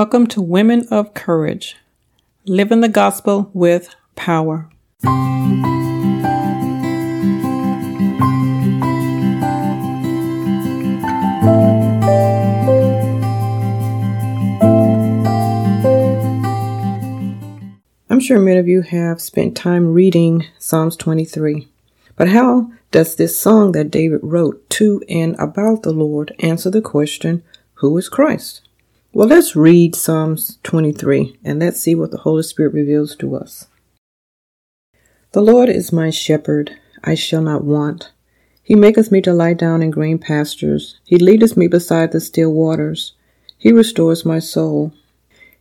Welcome to Women of Courage, living the gospel with power. I'm sure many of you have spent time reading Psalms 23. But how does this song that David wrote to and about the Lord answer the question, Who is Christ? Well, let's read Psalms 23 and let's see what the Holy Spirit reveals to us. The Lord is my shepherd, I shall not want. He maketh me to lie down in green pastures. He leadeth me beside the still waters. He restores my soul.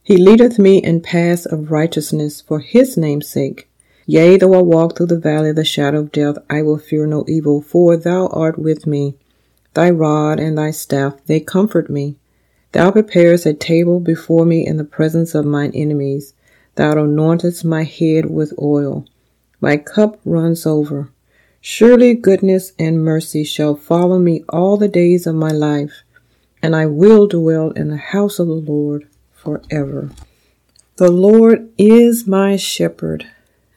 He leadeth me in paths of righteousness for his name's sake. Yea, though I walk through the valley of the shadow of death, I will fear no evil, for thou art with me. Thy rod and thy staff, they comfort me. Thou preparest a table before me in the presence of mine enemies. Thou anointest my head with oil. My cup runs over. Surely goodness and mercy shall follow me all the days of my life, and I will dwell in the house of the Lord forever. The Lord is my shepherd.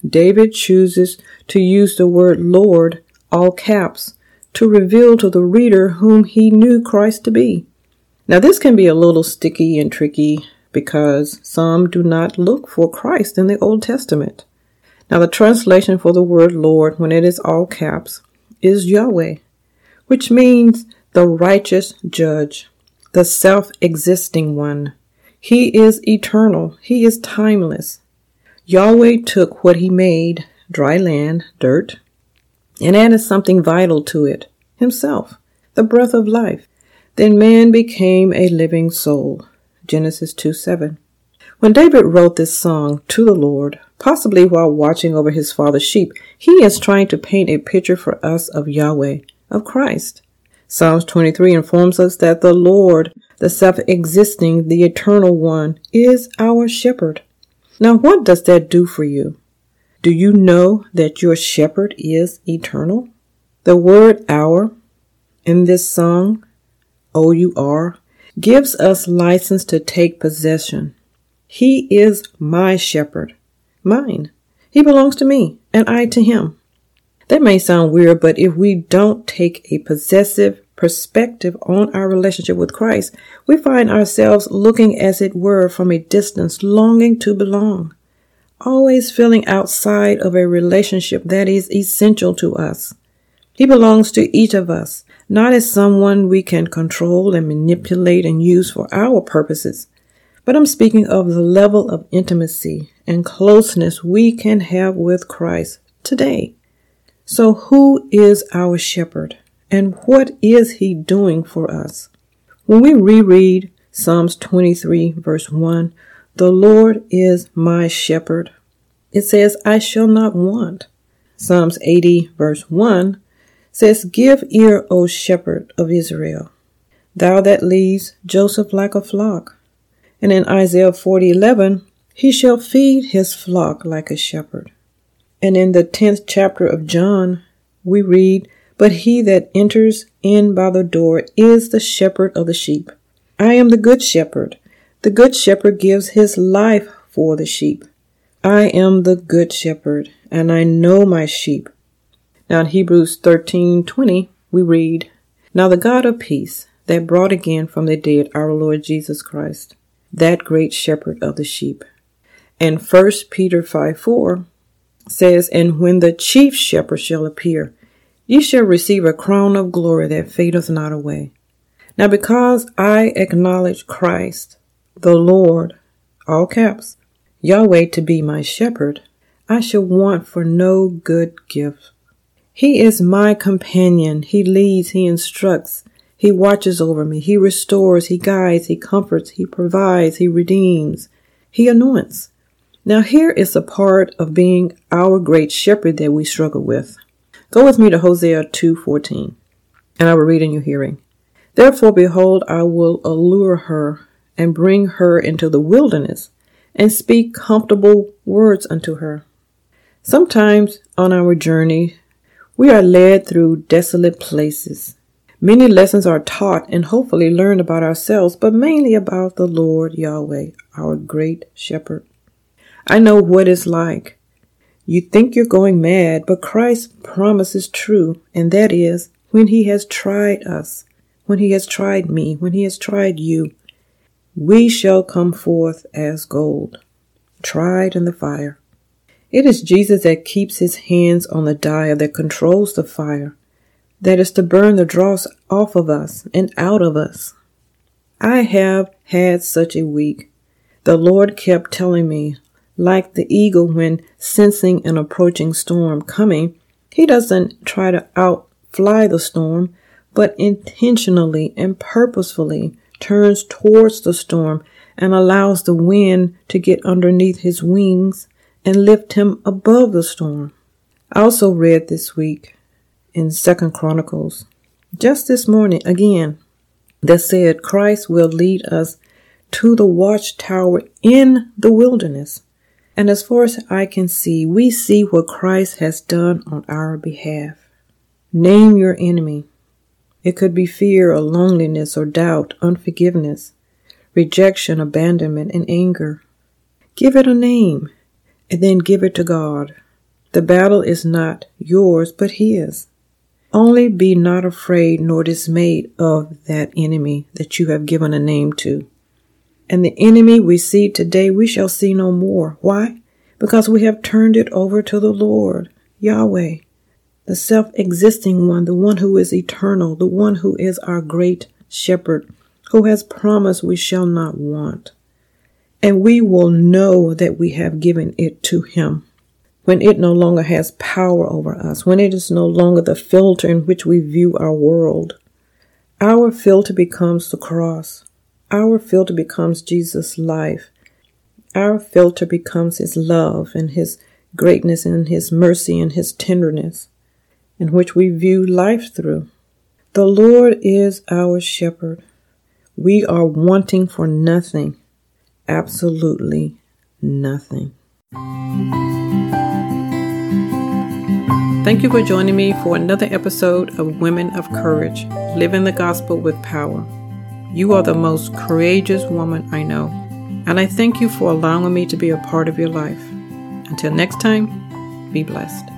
David chooses to use the word Lord, all caps, to reveal to the reader whom he knew Christ to be. Now, this can be a little sticky and tricky because some do not look for Christ in the Old Testament. Now, the translation for the word Lord, when it is all caps, is Yahweh, which means the righteous judge, the self existing one. He is eternal, He is timeless. Yahweh took what He made, dry land, dirt, and added something vital to it, Himself, the breath of life. Then man became a living soul. Genesis 2 7. When David wrote this song to the Lord, possibly while watching over his father's sheep, he is trying to paint a picture for us of Yahweh, of Christ. Psalms 23 informs us that the Lord, the self existing, the eternal one, is our shepherd. Now, what does that do for you? Do you know that your shepherd is eternal? The word our in this song O-U-R, gives us license to take possession. He is my shepherd, mine. He belongs to me, and I to him. That may sound weird, but if we don't take a possessive perspective on our relationship with Christ, we find ourselves looking as it were from a distance, longing to belong, always feeling outside of a relationship that is essential to us. He belongs to each of us, not as someone we can control and manipulate and use for our purposes, but I'm speaking of the level of intimacy and closeness we can have with Christ today. So, who is our shepherd and what is he doing for us? When we reread Psalms 23, verse 1, the Lord is my shepherd. It says, I shall not want. Psalms 80, verse 1 says, Give ear, O shepherd of Israel, thou that leads Joseph like a flock. And in Isaiah 40, 11, he shall feed his flock like a shepherd. And in the 10th chapter of John, we read, But he that enters in by the door is the shepherd of the sheep. I am the good shepherd. The good shepherd gives his life for the sheep. I am the good shepherd, and I know my sheep, now in Hebrews 13:20 we read, Now the God of peace that brought again from the dead our Lord Jesus Christ, that great shepherd of the sheep. And 1 Peter 5 4 says, And when the chief shepherd shall appear, ye shall receive a crown of glory that fadeth not away. Now because I acknowledge Christ, the Lord, all caps, Yahweh to be my shepherd, I shall want for no good gift he is my companion. He leads, He instructs, He watches over me, He restores, He guides, He comforts, He provides, He redeems, He anoints. Now here is a part of being our great shepherd that we struggle with. Go with me to Hosea 2:14, and I will read in your hearing. Therefore behold, I will allure her and bring her into the wilderness and speak comfortable words unto her. Sometimes on our journey we are led through desolate places. Many lessons are taught and hopefully learned about ourselves, but mainly about the Lord Yahweh, our great shepherd. I know what it's like. You think you're going mad, but Christ's promise is true, and that is, when He has tried us, when He has tried me, when He has tried you, we shall come forth as gold, tried in the fire. It is Jesus that keeps His hands on the dial that controls the fire that is to burn the dross off of us and out of us. I have had such a week. The Lord kept telling me, like the eagle when sensing an approaching storm coming, he doesn't try to outfly the storm, but intentionally and purposefully turns towards the storm and allows the wind to get underneath his wings and lift him above the storm. I also read this week in Second Chronicles. Just this morning, again, that said Christ will lead us to the watchtower in the wilderness. And as far as I can see, we see what Christ has done on our behalf. Name your enemy. It could be fear or loneliness or doubt, unforgiveness, rejection, abandonment, and anger. Give it a name and then give it to God. The battle is not yours, but His. Only be not afraid nor dismayed of that enemy that you have given a name to. And the enemy we see today, we shall see no more. Why? Because we have turned it over to the Lord, Yahweh, the self existing one, the one who is eternal, the one who is our great shepherd, who has promised we shall not want. And we will know that we have given it to him when it no longer has power over us, when it is no longer the filter in which we view our world. Our filter becomes the cross. Our filter becomes Jesus' life. Our filter becomes His love and His greatness and His mercy and His tenderness, in which we view life through. The Lord is our shepherd. We are wanting for nothing, absolutely nothing. Thank you for joining me for another episode of Women of Courage Living the Gospel with Power. You are the most courageous woman I know, and I thank you for allowing me to be a part of your life. Until next time, be blessed.